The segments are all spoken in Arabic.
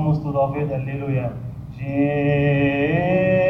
vamos do ouvir, aleluia. Jesus.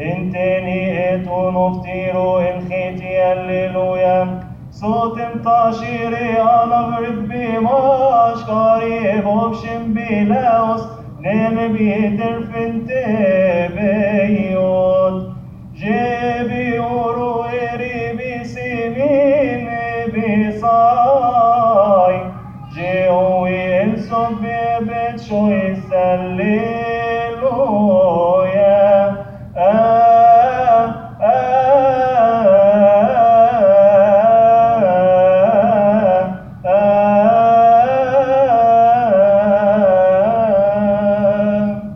انتني اتو نفتيرو الخيتي الليلويا صوتم طاشيري أنا بربي مش قريب وبشم بلاوس نام بيدر فنت بيون جيبي ورويري بسمين بصاي جيوي انسو بيبت شو يسلي